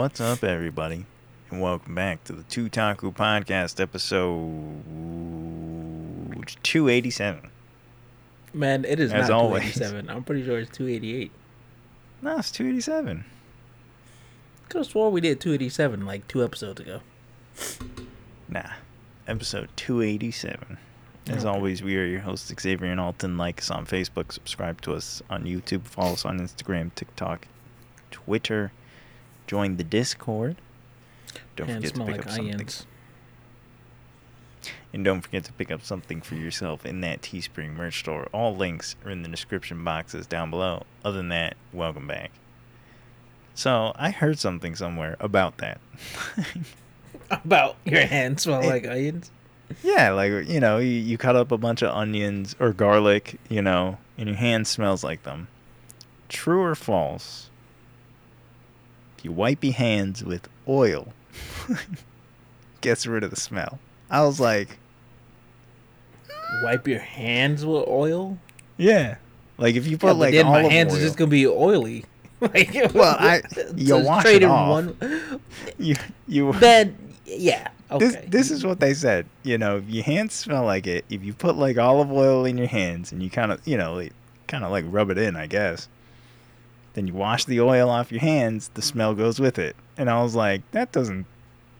What's up, everybody? And welcome back to the Tutaku Podcast, episode 287. Man, it is As not always. 287. I'm pretty sure it's 288. No, it's 287. Could have swore we did 287 like two episodes ago. Nah, episode 287. As Okay. always, we are your hosts, Xavier and Alton. Like us on Facebook, subscribe to us on YouTube, follow us on Instagram, TikTok, Twitter, join the Discord. Don't and forget to pick like up something. And don't forget to pick up something for yourself in that Teespring merch store. All links are in the description boxes down below. Other than that, welcome back. So, I heard something somewhere about that. About your hands smell It- like onions? yeah, like, you know, you, you cut up a bunch of onions or garlic, you know, and your hand smells like them. True or false? If you wipe your hands with oil, gets rid of the smell. I was like, Wipe your hands with oil? yeah. Like if you put Yeah, like then my hands oil, are just going to be oily. like, Well, I- you wash it off. One, you you then, yeah. Okay. this this is what they said. You know, if your hands smell like it, if you put like olive oil in your hands and you kind of you know like, kind of like rub it in, I guess. Then you wash the oil off your hands, the smell goes with it. And I was like, that doesn't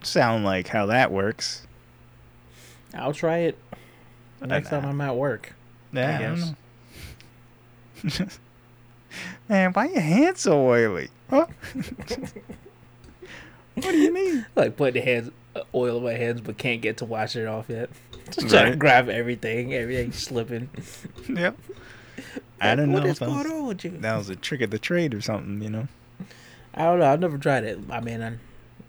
sound like how that works. I'll try it next time I'm at work. Yeah, I guess. Man, why your hands so oily? Huh? what do you mean? Like putting the hands, uh, oil in my hands, but can't get to wash it off yet. Just trying to grab everything, everything slipping. Yep. I don't What know What is that was, going on with you? that was a trick of the trade or something, you know. I don't know. I've never tried it. I mean, I,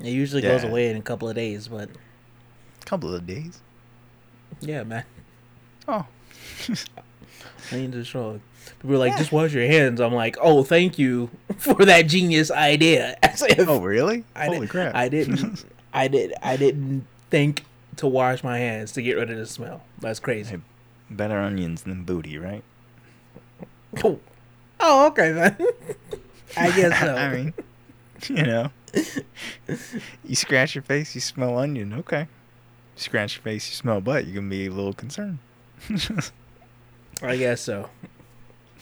it usually goes away in a couple of days, but A couple of days. yeah, man, Oh. onions are strong. People are like, Yeah. just wash your hands. I'm like, oh, thank you for that genius idea. Oh, really? I Holy did, crap. I didn't. I did. I didn't think to wash my hands to get rid of the smell. That's crazy. Hey, Better onions than booty, right? Oh, oh okay then. I guess so. I mean, you know. you scratch your face, you smell onion. Okay. Scratch your face, you smell butt. You can be a little concerned. I guess so.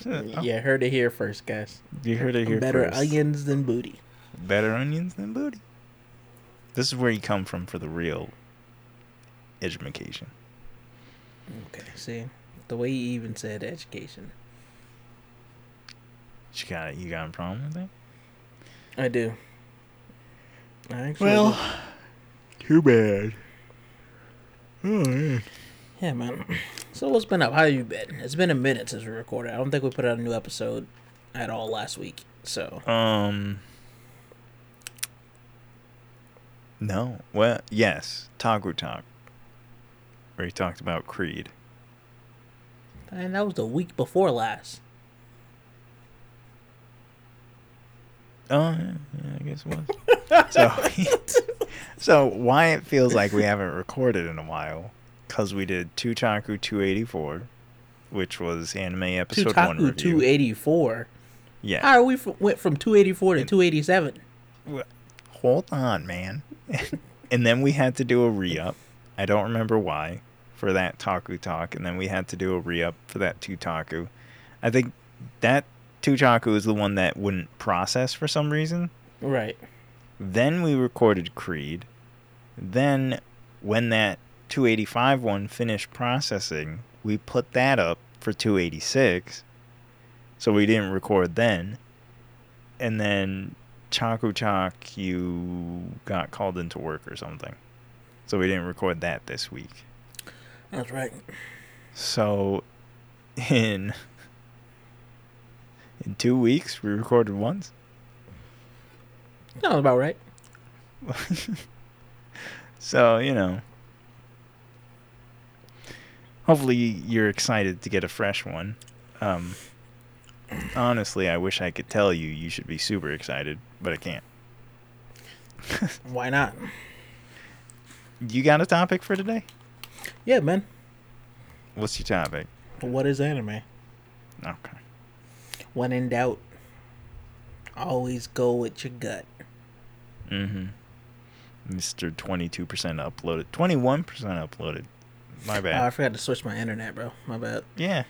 Oh, Yeah, heard it here first, guys. You heard it here Better first. onions than booty. Better onions than booty. This is where you come from for the real education. Okay, see the way you even said education. You got you got a problem with that? I do. I actually do. too bad. Oh man. yeah, man. So what's been up? How have you been? It's been a minute since we recorded. I don't think we put out a new episode at all last week. So Um. No. Well, yes. Tagu Talk. Where he talked about Creed. and that was the week before last. Oh, yeah, yeah, I guess it was. so, so why it feels like we haven't recorded in a while? Because we did Two Tuchaku 284, which was anime episode one Tutaku review. two eighty four. Yeah. How we f- went from two eighty four to two eighty seven? hold on, man. and then we had to do a re up. I don't remember why for that Taku Talk, and then we had to do a re up for that Two Tutaku. I think that Tuchaku is the one that wouldn't process for some reason. Right. Then we recorded Creed. Then, when that 285 one finished processing, we put that up for 286. So we didn't record then. And then Chaku Chak, you got called into work or something. So we didn't record that this week. That's right. So in in 2 weeks we recorded once. That was about right. so, you know. Hopefully you're excited to get a fresh one. Um honestly, I wish I could tell you you should be super excited, but I can't. Why not? You got a topic for today? Yeah, man. What's your topic? What is anime? Okay. When in doubt, always go with your gut. Mm-hmm. Mr. 22% uploaded. 21% uploaded. My Oh, bad. I forgot to switch my internet, bro. My bad. yeah.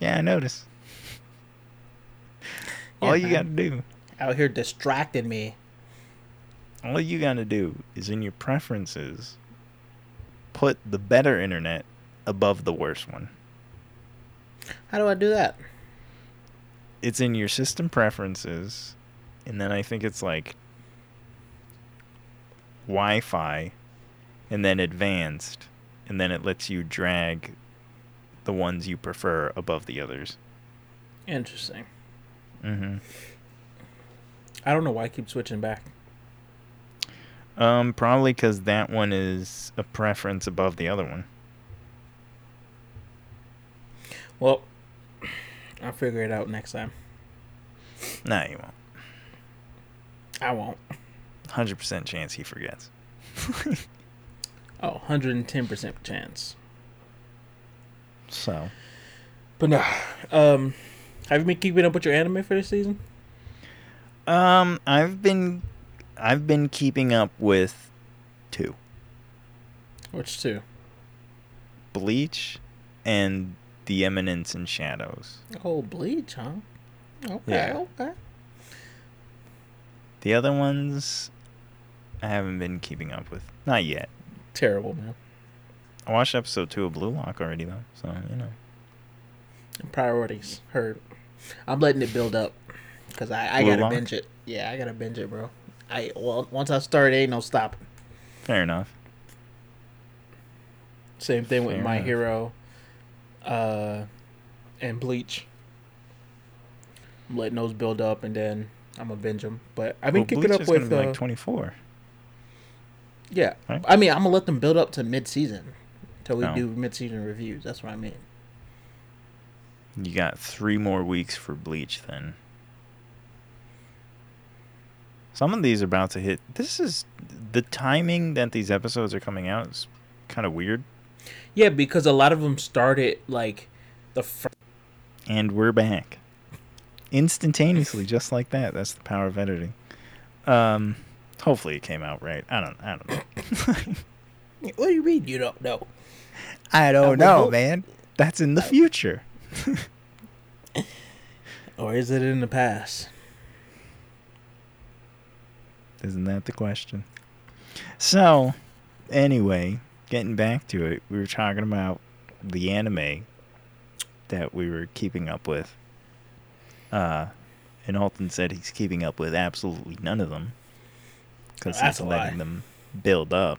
Yeah, I noticed. All you got to do, Out here distracting me. all you got to do is in your preferences, put the better internet above the worst one. How do I do that? It's in your system preferences, and then I think it's like Wi Fi, and then advanced, and then it lets you drag the ones you prefer above the others. Interesting. Mm-hmm. I don't know why I keep switching back. Um, probably because that one is a preference above the other one. Well, I'll figure it out next time. Nah, you won't. I won't. Hundred percent chance he forgets. Oh, 110% chance. so, But no. Um, have you been keeping up with your anime for this season? um, I've been, I've been keeping up with two Which two? Bleach and The Eminence in Shadows. Oh, Bleach, huh? Okay, Yeah. okay. The other ones, I haven't been keeping up with. Not yet. Terrible, man. I watched episode two of Blue Lock already though, so you know. Priorities. Heard. I'm letting it build up. Because I, I Blue gotta Lock? binge it. Yeah, I gotta binge it, bro. I well, Once I start, ain't no stopping. Fair enough. Same thing with My enough. Hero uh, and Bleach. I'm letting those build up and then I'm to binge them. But I've been Well, keeping Bleach up with. be Uh, like twenty four. yeah. right? I mean, I'm going to let them build up to mid season until we Oh. do mid season reviews. That's what I mean. You got three more weeks for Bleach then. Some of these are about to hit. This is the timing that these episodes are coming out is kind of weird. Yeah, because a lot of them started like the first. And we're back. Instantaneously, just like that. That's the power of editing. Um, hopefully it came out right. I don't. I don't know. What do you mean you don't know? I I don't would know, hope- man. That's in the future. Or is it in the past? Isn't that the question? So, anyway, getting back to it, we were talking about the anime that we were keeping up with. Uh, and Alton said he's keeping up with absolutely none of them because That's he's letting lie. them build up.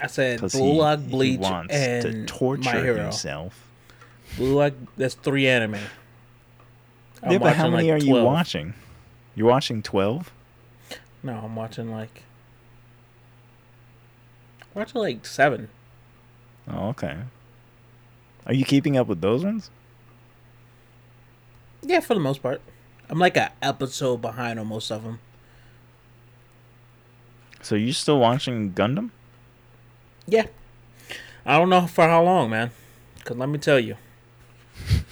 I said Blue Lock, Bleach, wants and to torture My Hero. himself. Blue Lock, that's three anime. I'm yeah, but how many like are you watching? You're watching twelve. No, I'm watching like. Watching like seven. Oh, okay. Are you keeping up with those ones? Yeah, for the most part. I'm like a episode behind on most of them. So you still watching Gundam? Yeah. I don't know for how long, man. Cause let me tell you.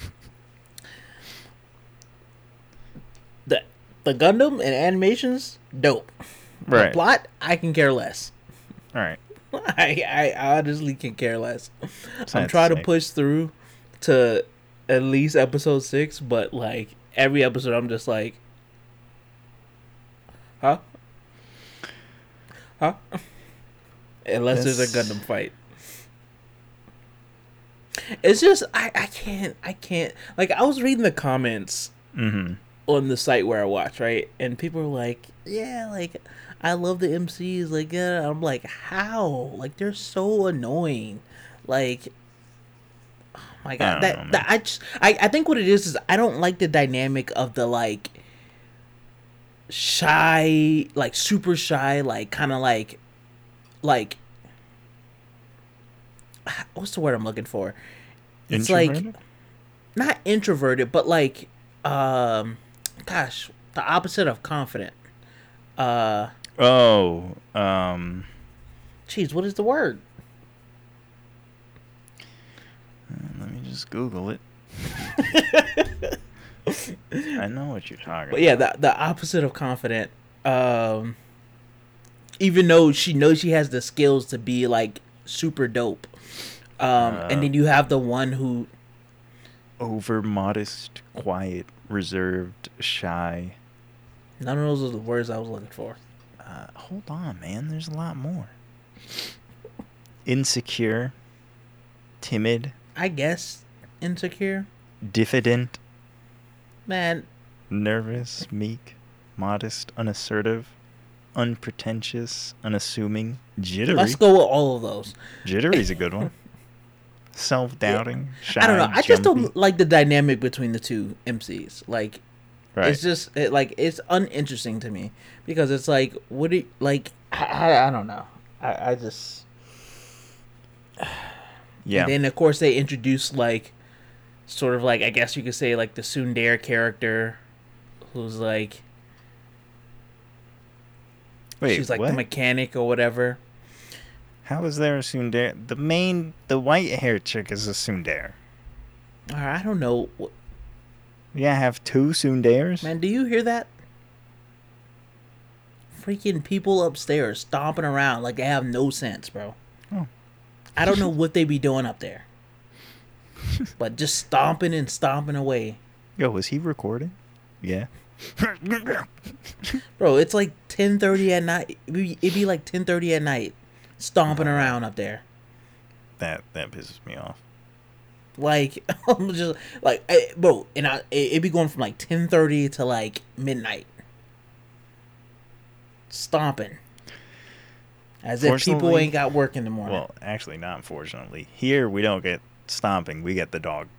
the the Gundam and animations, dope. The Right. plot, I can care less. All right. I, I honestly can care less. I'm Sad to trying to push through to at least episode six, but like every episode, I'm just like, huh, huh. Unless there's a That's- Gundam fight. It's just I I can't I can't like I was reading the comments Mm-hmm. on the site where I watch, right? And people are like, "Yeah, like I love the MCs." Like, yeah. I'm like, "How? Like they're so annoying." Like, oh my god, I that, know, that I just I I think what it is is I don't like the dynamic of the like shy, like super shy, like kind of like like what's the word I'm looking for? It's like not introverted, but like, um, gosh, the opposite of confident. Uh, Oh, um, jeez, what is the word? let me just Google it. I know what you're talking But yeah, the the opposite of confident. Um, even though she knows she has the skills to be like super dope. Um, and then you have the one who Over modest, quiet, reserved, shy. none of those are the words I was looking for. Uh, hold on, man. There's a lot more. Insecure, timid, I guess insecure. diffident, Man, nervous, meek, modest, unassertive, unpretentious, unassuming, jittery. let's go with all of those. Jittery's a good one. Self-doubting, shy. I don't know. I just don't like the dynamic between the two MCs. Like Right. it's just it, like it's uninteresting to me because it's like what do you, like I, I, I don't know. I, I just yeah. And then of course they introduce like sort of like I guess you could say like the Tsundere character who's like Wait, she's like what? the mechanic or whatever. How is there a Tsundere? The main, the white hair chick is a Tsundere. I don't know. Yeah, have two Tsunderes. Man, do you hear that? Freaking people upstairs stomping around like they have no sense, bro. Oh. I don't know what they be doing up there. but just stomping and stomping away. Yo, was he recording? Yeah. Bro, it's like 10:30 at night. It'd be, it'd be like 10:30 at night stomping around up there. that that pisses me off. Like I'm just like eh, bro, and I it, it'd be going from like 10:30 to like midnight. Stomping. As if people ain't got work in the morning. Well, actually, not unfortunately. Here we don't get stomping. We get the dogs.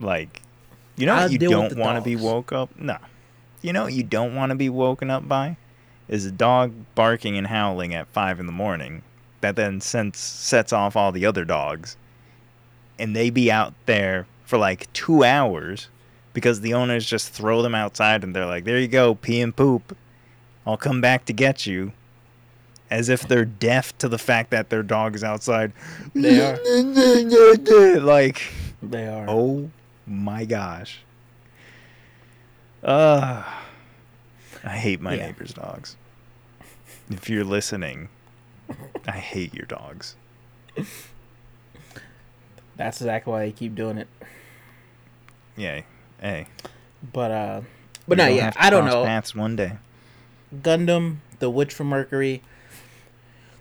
Like, you know what you don't want to be woke up? No. You know what you don't want to be woken up by? Is a dog barking and howling at five in the morning that then sends, sets off all the other dogs. And they be out there for like two hours because the owners just throw them outside and they're like, there you go, pee and poop. I'll come back to get you. As if they're deaf to the fact that their dog is outside. They are. like, they are. oh my gosh. Uh, I hate my Yeah. neighbor's dogs. If you're listening, I hate your dogs. That's exactly why they keep doing it. Yeah. Hey. But uh but we no, yeah, I don't know. Paths one day. Gundam, The Witch from Mercury.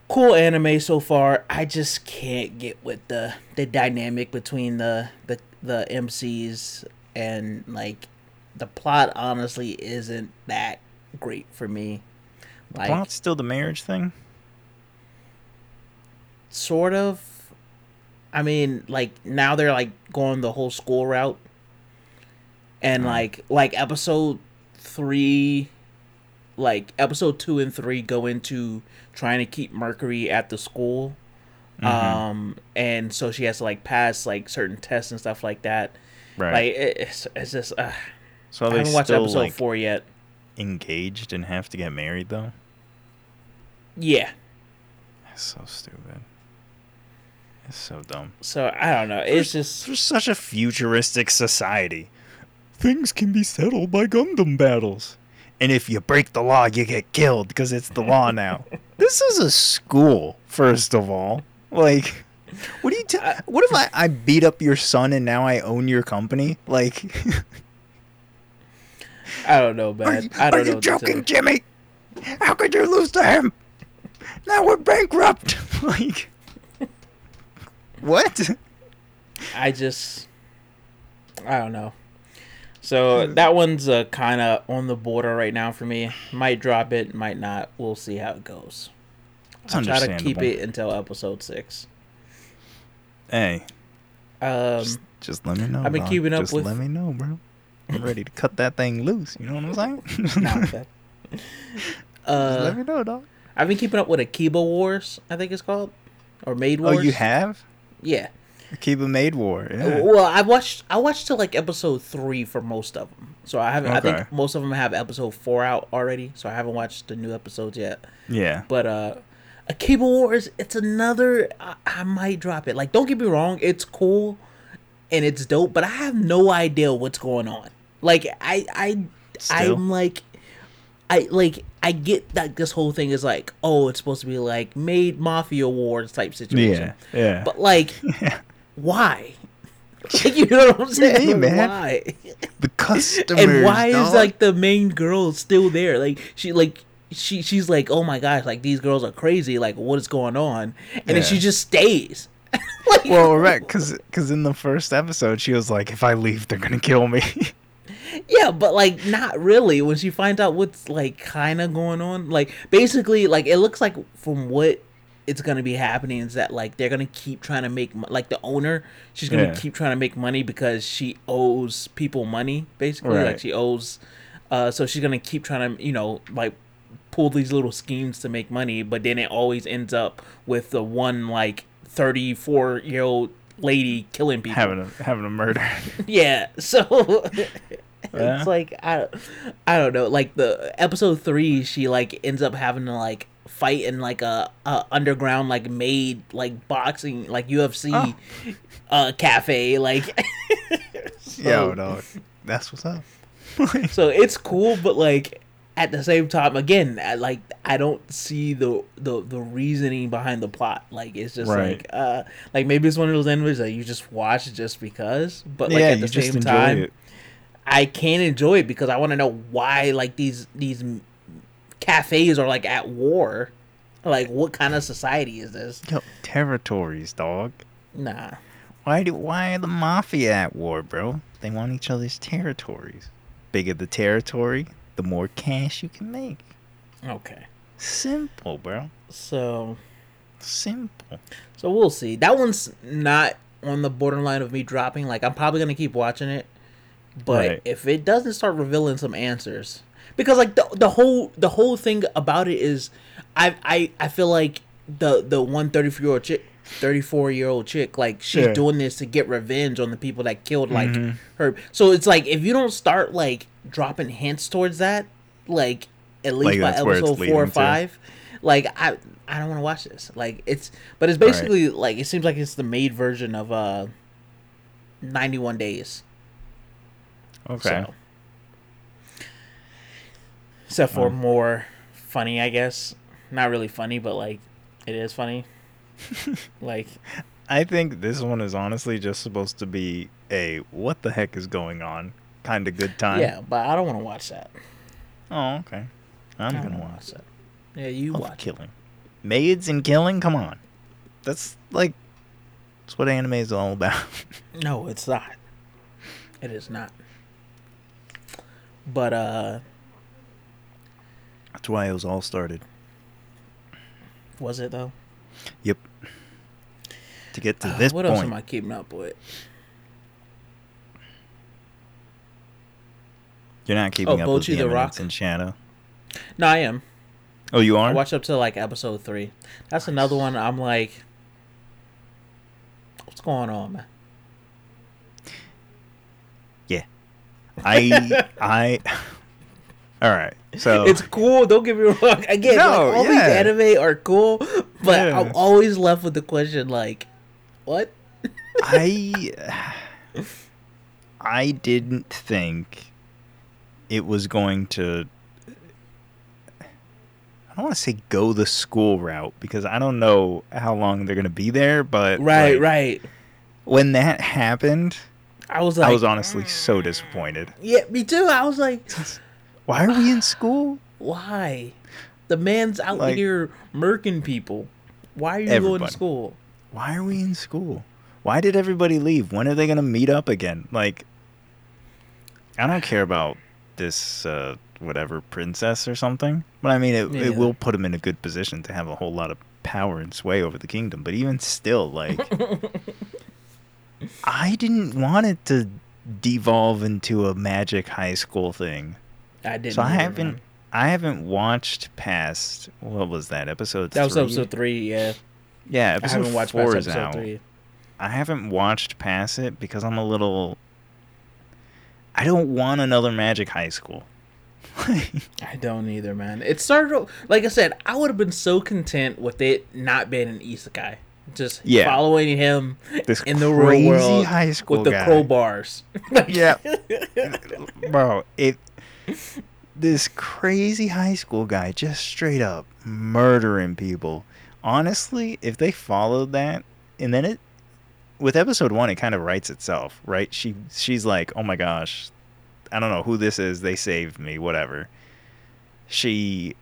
Cool anime so far. I just can't get with the the dynamic between the the the MCs and like the plot honestly isn't that great for me. Like Plot's still the marriage thing. Sort of I mean, like now they're like going the whole school route. And Mm. like like episode 3 like episode 2 and 3 go into trying to keep Mercury at the school. Mhm. Um and so she has to like pass like certain tests and stuff like that. right. Like it, it's it's just uh, so I haven't watched episode like 4 yet. engaged and have to get married though? Yeah. That's so stupid. It's so dumb. So I don't know. It's just We're such a futuristic society. Things can be settled by Gundam battles. And if you break the law, you get killed because it's the law now. this is a school, first of all. Like, what do you? T- what if I, I beat up your son and now I own your company? Like, I don't know, are man. you, I don't are know. you joking, Jimmy? How could you lose to him? Now we're bankrupt. like, what? I just I don't know. So that one's uh, kind of on the border right now for me. Might drop it, might not. We'll see how it goes. It's I'll try to keep it until episode six. Hey, Um, just, just let me know. I've been dog. keeping up just with- let me know, bro. I'm ready to cut that thing loose. You know what I'm saying? not that. Just Uh, let me know, dog. I've been keeping up with Akiba Wars. I think it's called, or Maid Oh, you have? Yeah. Akiba Maid War. Yeah. Well, I watched. I watched till like episode three for most of them. So I haven't. I think most of them have episode four out already. So I haven't watched the new episodes yet. Yeah. But uh Akiba Wars, it's another I, I might drop it. Like don't get me wrong, it's cool and it's dope, but I have no idea what's going on. Like I I Still? I'm like I like I get that this whole thing is like, oh, it's supposed to be like maid mafia awards type situation. Yeah, yeah. But like, why? Like, you know what I'm saying? Yeah, man. Why? the customers. and why is like the main girl still there? Like she like she she's like, oh my gosh, like these girls are crazy. Like what is going on? And then she just stays. like, Well, right, because because in the first episode, she was like, "If I leave, they're gonna kill me." Yeah, but like not really. When she finds out what's like kind of going on, like basically, like it looks like from what it's gonna be happening is that like they're gonna keep trying to make like the owner, she's gonna Yeah. keep trying to make money because she owes people money. Basically, like she owes. Uh, so she's gonna keep trying to you know like pull these little schemes to make money, but then it always ends up with the one like thirty four year old lady killing people. having a having a murder. Yeah, so Yeah. it's like I, I don't know. Like the episode three, she like ends up having to like fight in like a, a underground like made like boxing like UFC Oh. uh cafe like. so, Yo, dog, that's what's up. so it's cool, but like at the same time, again, I, like I don't see the the the reasoning behind the plot. Like it's just Right. like uh like maybe it's one of those animes that you just watch just because, but like yeah, at the same time. it. I can't enjoy it because I want to know why like these these cafes are like at war. Like what kind of society is this? Yo, territories, dog. Nah. Why do why are the mafia at war, bro? They want each other's territories. Bigger the territory, the more cash you can make. Okay. Simple, bro. So Simple. so we'll see. That one's not on the borderline of me dropping. Like I'm probably gonna keep watching it, but Right. if it doesn't start revealing some answers, because like the the whole the whole thing about it is, I I I feel like the the one thirty four year old chick. 34 year old chick like she's Yeah. doing this to get revenge on the people that killed like Mhm. her so it's like if you don't start like dropping hints towards that like at least Like, by that's where it's episode four or leading to. five like i i don't want to watch this like it's but it's Right. basically like it seems like it's the maid version of uh 91 days Okay. so. except for Wow. more funny i guess not really funny but like it is funny like I think this one is honestly just supposed to be a what the heck is going on kind of good time. yeah but i don't want to watch that Oh, okay. I'm gonna watch that yeah you Love watch it. killing. Maids and killing. Come on, that's like that's what anime is all about. No, it's not. It is not. But uh that's why it was all started. was it though? Yep. To get to Uh, this what point, else am I keeping up with? you're not keeping Oh, up with the, the Rock. in Shadow. No, I am. Oh, you are. I watched up to like episode three. That's another one. I'm like, what's going on, man? I I. All right. So It's cool. Don't get me wrong. Again, No, like, all yeah. these anime are cool, but Yeah. I'm always left with the question like, what? I I didn't think it was going to I don't want to say go the school route because I don't know how long they're going to be there, but Right, like, right. when that happened, I was like, I was honestly so disappointed. yeah, me too. I was like, Why are we in school? Why? The man's out Like- here murking people. Why are you going to school? Why are we in school? Why did everybody leave? When are they going to meet up again? Like I don't care about this uh whatever princess or something. But I mean, it, Yeah. it will put him in a good position to have a whole lot of power and sway over the kingdom. But even still, like, I didn't want it to devolve into a magic high school thing. I didn't. so I haven't. I haven't watched past what was that episode? That was three? episode three. Yeah, Yeah, I episode haven't watched four past is episode out. three. I haven't watched past it because I'm a little. I don't want another Magic High School. I don't either, man. It started like I said. I would have been so content with it not being an isekai, just Yeah. following him this in the crazy real world high school with the guy. crowbars. Yeah, bro. It this crazy high school guy just straight up murdering people. Honestly, if they followed that, and then it, with episode one, it kind of writes itself, right? She she's like, oh my gosh, I don't know who this is. They saved me, whatever. She,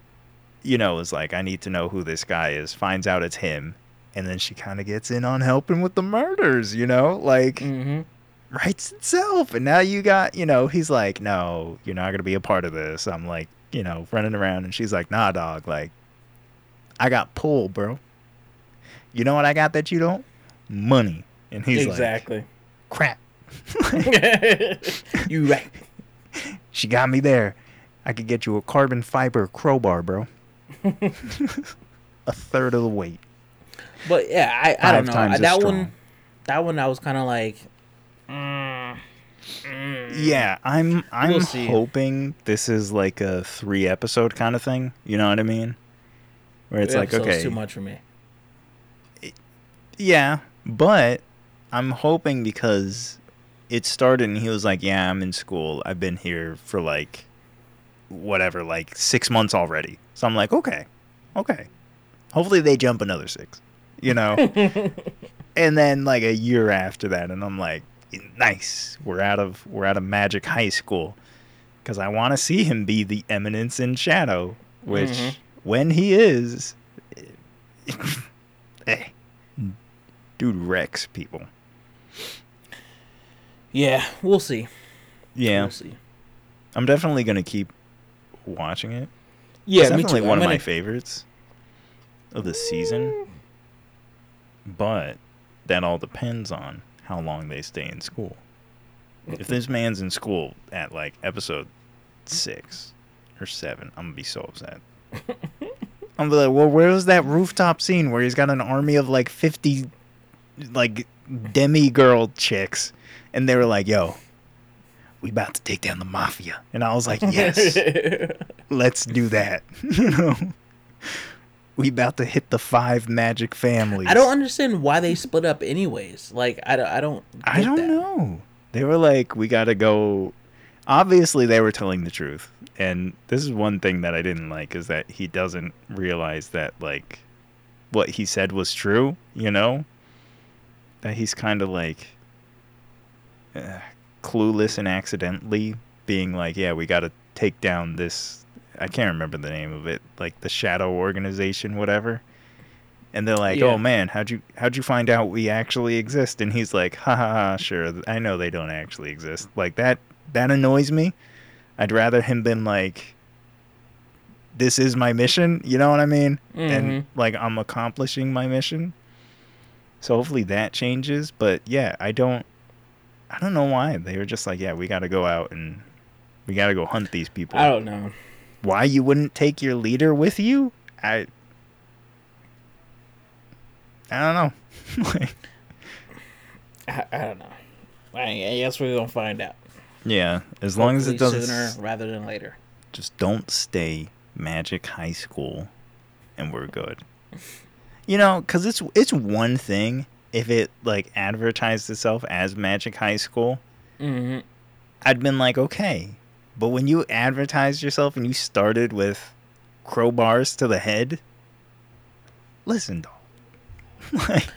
you know, is like, I need to know who this guy is. Finds out it's him, and then she kind of gets in on helping with the murders. You know, like Mm-hmm. writes itself. And now you got, you know, he's like, no, you're not going to be a part of this. I'm like, you know, running around. And she's like, nah, dog. Like, I got pull, bro. You know what I got that you don't? Money. And he's like, exactly. crap. you right. She got me there. I could get you a carbon fiber crowbar, bro. a third of the weight. But yeah, I, I don't know. That one, that one, I was kind of like, mm, mm. Yeah, I'm I'm We'll hoping this is like a three episode kind of thing. You know what I mean? Where it's The like, okay, too much for me. Yeah, but I'm hoping because it started and he was like, "Yeah, I'm in school. I've been here for like whatever, like 6 months already." So I'm like, "Okay. Okay. Hopefully they jump another 6." You know? and then like a year after that and I'm like, "Nice. We're out of we're out of Magic High School." Cuz I want to see him be the eminence in shadow, which Mhm. when he is eh, dude wrecks people. Yeah, we'll see. Yeah, We'll see. I'm definitely gonna keep watching it. Yeah, it's definitely one I'm of my gonna- favorites of the season. But that all depends on how long they stay in school. If this man's in school at like episode six or seven, I'm gonna be so upset. I'm gonna be like, well, where was that rooftop scene where he's got an army of like 50 like demi girl chicks, and they were like, yo, we about to take down the mafia, and I was like, yes let's do that. you know, we about to hit the five magic families. I don't understand why they split up, anyways. Like, I don't. I don't. I don't that. know. They were like, we got to go. Obviously, they were telling the truth, and this is one thing that I didn't like is that he doesn't realize that like what he said was true. You know, that he's kind of like uh, clueless and accidentally being like, yeah, we got to take down this. I can't remember the name of it, like the Shadow Organization, whatever. And they're like, Yeah. "Oh man, how'd you how'd you find out we actually exist?" And he's like, "Ha ha ha, sure, I know they don't actually exist." Like that that annoys me. I'd rather him been like, "This is my mission," you know what I mean? Mhm. And like I'm accomplishing my mission. So hopefully that changes. But yeah, I don't I don't know why they were just like, "Yeah, we got to go out and we got to go hunt these people." I don't know. Why you wouldn't take your leader with you? I I don't know. I, I don't know. I, guess we're gonna find out. yeah, as long as it doesn't sooner rather than later. just don't stay Magic High School and we're good. You know, cuz it's it's one thing if it like advertised itself as Magic High School, hmm I'd been like, "Okay." But when you advertised yourself and you started with crowbars to the head, listen, dog. like,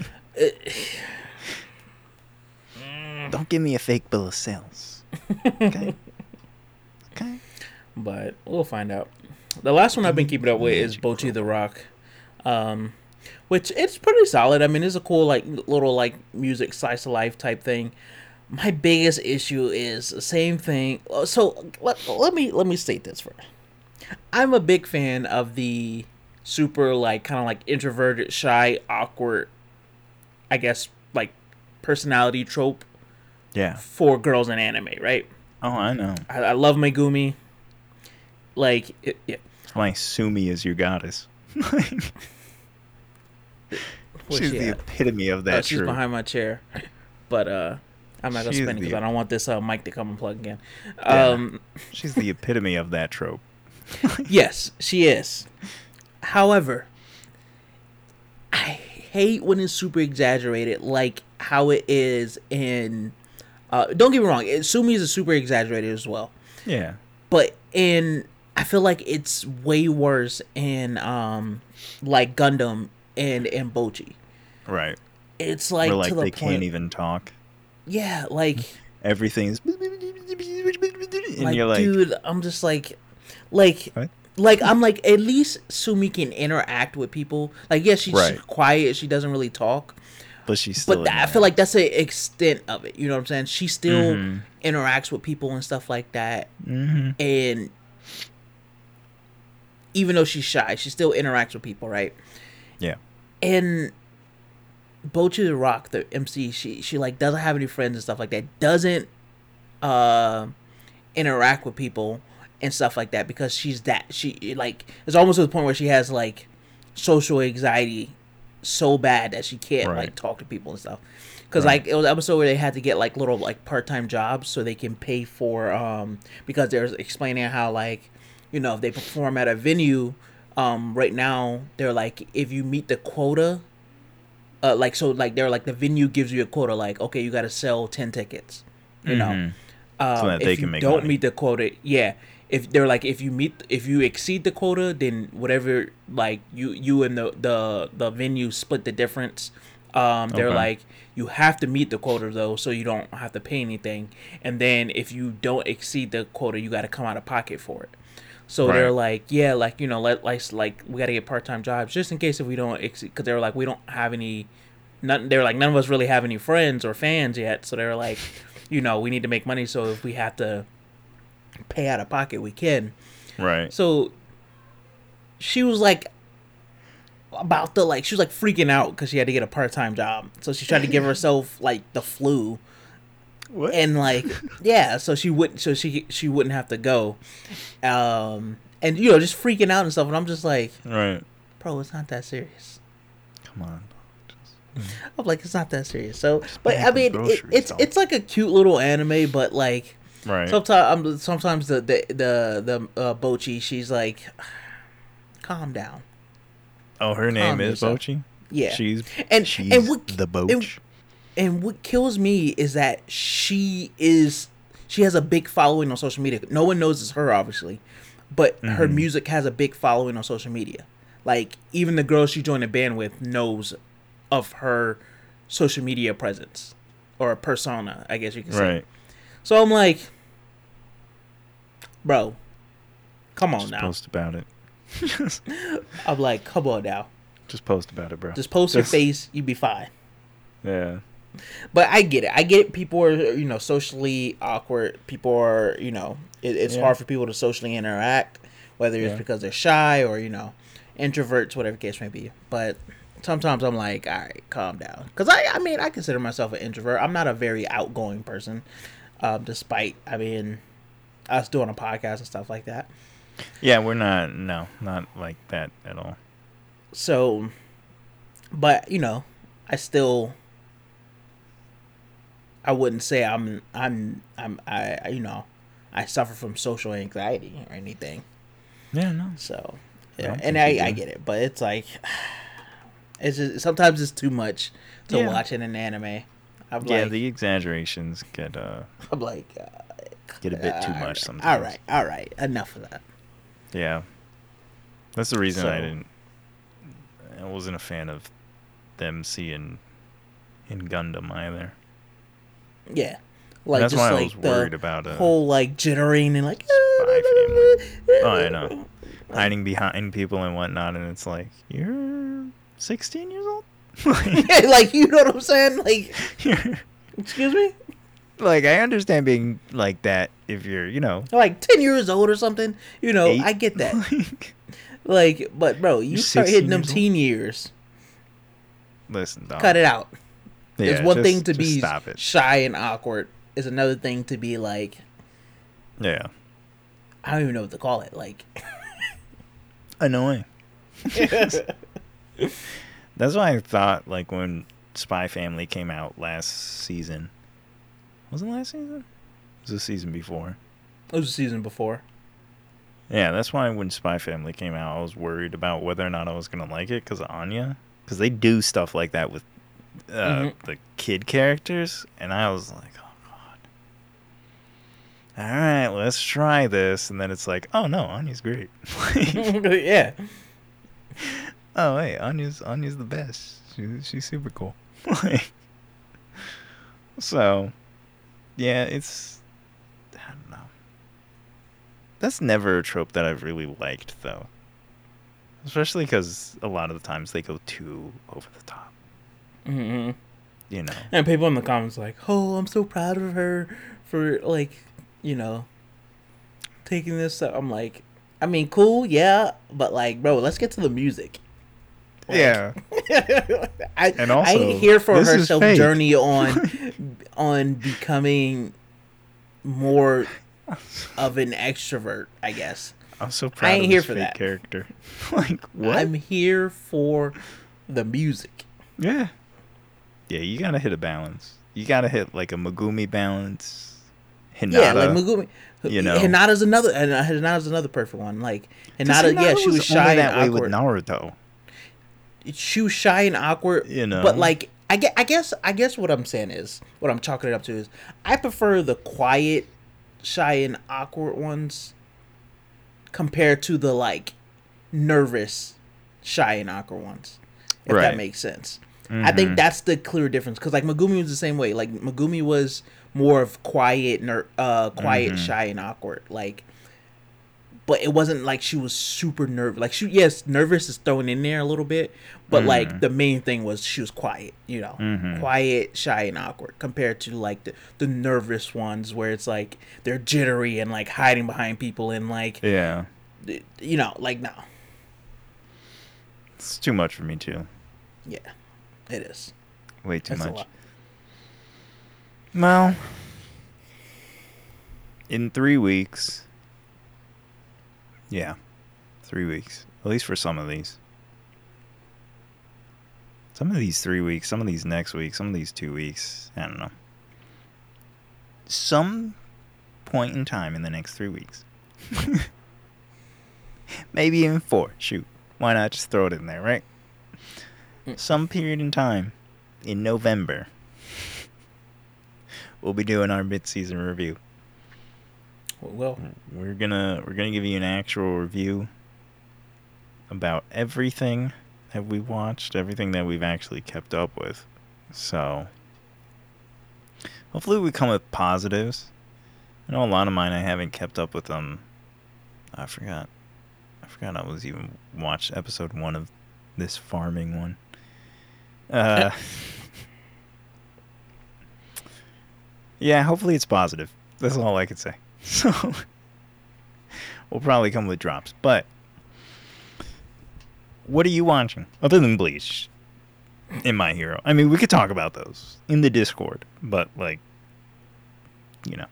don't give me a fake bill of sales. Okay? okay? But we'll find out. The last one I've been keeping up with is Bocchi the Rock, um, which it's pretty solid. I mean, it's a cool like little like music slice of life type thing. My biggest issue is the same thing. uh, So let, let me let me state this first. I'm a big fan of the super like kind of like introverted, shy, awkward, I guess like personality trope Yeah. for girls in anime, right? Oh, I know. I, I love Megumi. Like, it, That's Sumi is your goddess. she's she the at? epitome of Oh, that she's trope. behind my chair, but uh, I'm not gonna spin it because I don't want this uh, mic to come and plug again. Yeah. Um, She's the epitome of that trope. yes, she is. However, I hate when it's super exaggerated, like how it is in. Uh, don't get me wrong, Sumi is a super exaggerated as well. Yeah. But in I feel like it's way worse in um like Gundam and and Bocchi. Right. It's like, like to the they point. can't even talk. Yeah, like Everything's and like, you're like, dude, I'm just like, like, What? like I'm like, at least Sumi can interact with people. Like, yeah, she's Right. quiet, she doesn't really talk, but she's still. but I feel like that's the extent of it. You know what I'm saying? She still Mhm. interacts with people and stuff like that, Mhm. and even though she's shy, she still interacts with people, right? Yeah. And Bocchi the Rock, the MC, she she like doesn't have any friends and stuff like that. Doesn't uh interact with people and stuff like that because she's that she like it's almost to the point where she has like social anxiety so bad that she can't Right. like talk to people and stuff. Because Right. like it was an episode where they had to get like little like part time jobs so they can pay for um because they're explaining how like you know if they perform at a venue um right now they're like if you meet the quota uh like so like they're like the venue gives you a quota like okay you got to sell 10 tickets you know Mhm. um, So that they if can you make don't money. meet the quota yeah if they're like if you meet if you exceed the quota then whatever like you you and the the the venue split the difference um they're Okay. like you have to meet the quota though so you don't have to pay anything and then if you don't exceed the quota you got to come out of pocket for it so they're like yeah like you know let like like we got to get part-time jobs just in case if we don't because they're like we don't have any none they're like none of us really have any friends or fans yet. So they're like you know we need to make money. So if we have to pay out of pocket we can. Right. so she was like about to like she was like freaking out because she had to get a part-time job. So she tried to give herself like the flu What? and like yeah so she wouldn't so she she wouldn't have to go um and you know just freaking out and stuff and i'm just like right. bro it's not that serious Come on. i'm like it's not that serious so but i mean it, it's though. it's like a cute little anime but like Right. sometimes I'm, sometimes the the the, the uh, Bocchi she's like calm down oh, her name calm is yourself. Bocchi. yeah She's And- she's and what- the Boach. And what kills me is that she is she has a big following on social media. No one knows it's her, obviously, but her Mhm. music has a big following on social media. Like even the girl she joined a band with knows of her social media presence or persona, I guess you can say. right. So I'm like, bro, come on Just now. post about it. I'm like, come on now. just post about it, bro. Just post your face, you'd be fine. Yeah. But I get it. I get it. People are, you know, socially awkward. People are, you know, it, it's Yeah. hard for people to socially interact, whether it's Yeah. because they're shy or, you know, introverts, whatever case may be. But sometimes I'm like, all right, calm down. Because I, I mean, I consider myself an introvert. I'm not a very outgoing person, um, despite, I mean, us doing a podcast and stuff like that. Yeah, we're not. No, not like that at all. So, but, you know, I still. I wouldn't say I'm I'm I'm I I- you know I suffer from social anxiety or anything. Yeah, no. So yeah, don't and I I get it, but it's like it's just sometimes it's too much to Yeah. watch in an anime. I'm Yeah, like the exaggerations get uh I'm like uh, get a bit too much sometimes. All right, all right, enough of that. Yeah. That's the reason I didn't. I wasn't a fan of them seeing in Gundam either. Yeah, like That's just why I like was the worried about uh, whole like jittering and like Spy Family. Oh, I know. hiding behind people and whatnot, and it's like you're 16 years old. like, like you know what I'm saying? Like excuse me. like I understand being like that if you're, you know, like 10 years old or something. You know, eight. I get that. Like, Like, but bro, you start hitting 16 them years old? teen years. listen, dog. Cut it out. Yeah, it's one just- thing to be shy and awkward. It's another thing to be like, Yeah, I don't even know what to call it. Like, annoying. That's why I thought like when Spy Family came out last season. Wasn't last season? It was the season before. it was the season before. Yeah, that's why when Spy Family came out, I was worried about whether or not I was gonna like it because of Anya, because they do stuff like that with uh, Mhm. the kid characters, and I was like, oh god. all right, let's try this, and then it's like, oh no, Anya's great. yeah. oh hey, Anya's Anya's the best. She's she's super cool. like, so, yeah, it's I don't know. That's never a trope that I've really liked though. Especially because a lot of the times they go too over the top. Hmm You know. And people in the comments like, "Oh, I'm so proud of her for like, you know, taking this." Up. I'm like, I mean, cool, yeah, but like, bro, let's get to the music. Like- yeah. I, And I also, ain't here for her self fake. journey on on becoming more of an extrovert. I guess I'm so proud ain't of here this for fake that. character. like what? I'm here for the music. Yeah. Yeah, you gotta hit a balance. You gotta hit like a Megumi balance. Hinata. Yeah, like Megumi. you know. Hinata's another, and uh, Hinata's another perfect one. Like 'Cause Hinata, yeah, Hinata she was only shy and that way awkward. with Naruto. she was shy and awkward. You know. but like I guess, I guess, I guess what I'm saying is, what I'm chalking it up to is, I prefer the quiet, shy and awkward ones compared to the like nervous, shy and awkward ones. If Right. that makes sense. I think Mhm. that's the clear difference because like Megumi was the same way. Like Megumi was more of quiet, ner- uh, quiet, Mhm. shy, and awkward. Like, but it wasn't like she was super nervous. Like she, yes, nervous is thrown in there a little bit, but like Mhm. the main thing was she was quiet. You know, Mhm. quiet, shy, and awkward compared to like the the nervous ones where it's like they're jittery and like hiding behind people and like Yeah. you know, like no, It's too much for me too. yeah, it is. Way too That's much. Well, in three weeks. Yeah, three weeks. At least for some of these. Some of these three weeks, some of these next week, some of these two weeks. I don't know. Some point in time in the next three weeks. Maybe even four. Shoot. Why not just throw it in there, right? Some period in time in November we'll be doing our mid-season review. Well, We're gonna we're gonna give you an actual review about everything that we watched, everything that we've actually kept up with. So hopefully we come with positives. I know a lot of mine I haven't kept up with them. I forgot. I forgot I was even watched episode one of this farming one. Uh Yeah, hopefully it's positive. That's all I could say. So we'll probably come with drops. But what are you watching other than Bleach? In My Hero. I mean, we could talk about those in the Discord, but like, you know,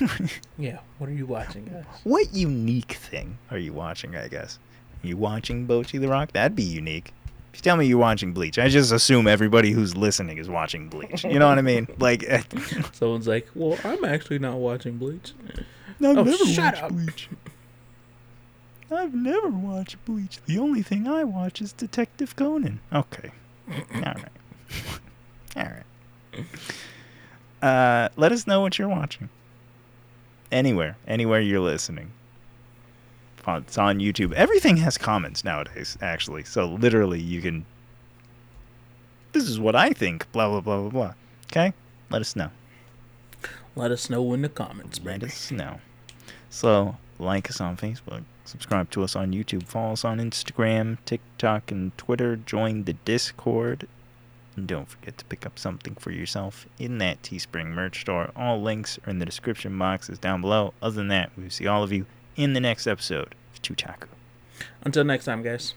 yeah. What are you watching, guys? what unique thing are you watching? I guess you watching Bocchi the Rock? That'd be unique. If you tell me you're watching Bleach, I just assume everybody who's listening is watching Bleach. You know what I mean? Like, Someone's like, "Well, I'm actually not watching Bleach." I've Oh, never shut watched up. Bleach. I've never watched Bleach. The only thing I watch is Detective Conan. Okay. All right. All right. Uh, let us know what you're watching. Anywhere, anywhere you're listening. On- It's on YouTube. Everything has comments nowadays, actually. So literally, you can. This is what I think. Blah blah blah blah blah. Okay, let us know. Let us know in the comments, Brandon. Let us know. So, like us on Facebook, subscribe to us on YouTube, follow us on Instagram, TikTok, and Twitter. Join the Discord. And don't forget to pick up something for yourself in that Teespring merch store. All links are in the description boxes down below. Other than that, we will see all of you in the next episode of Chuchaku. Until next time, guys.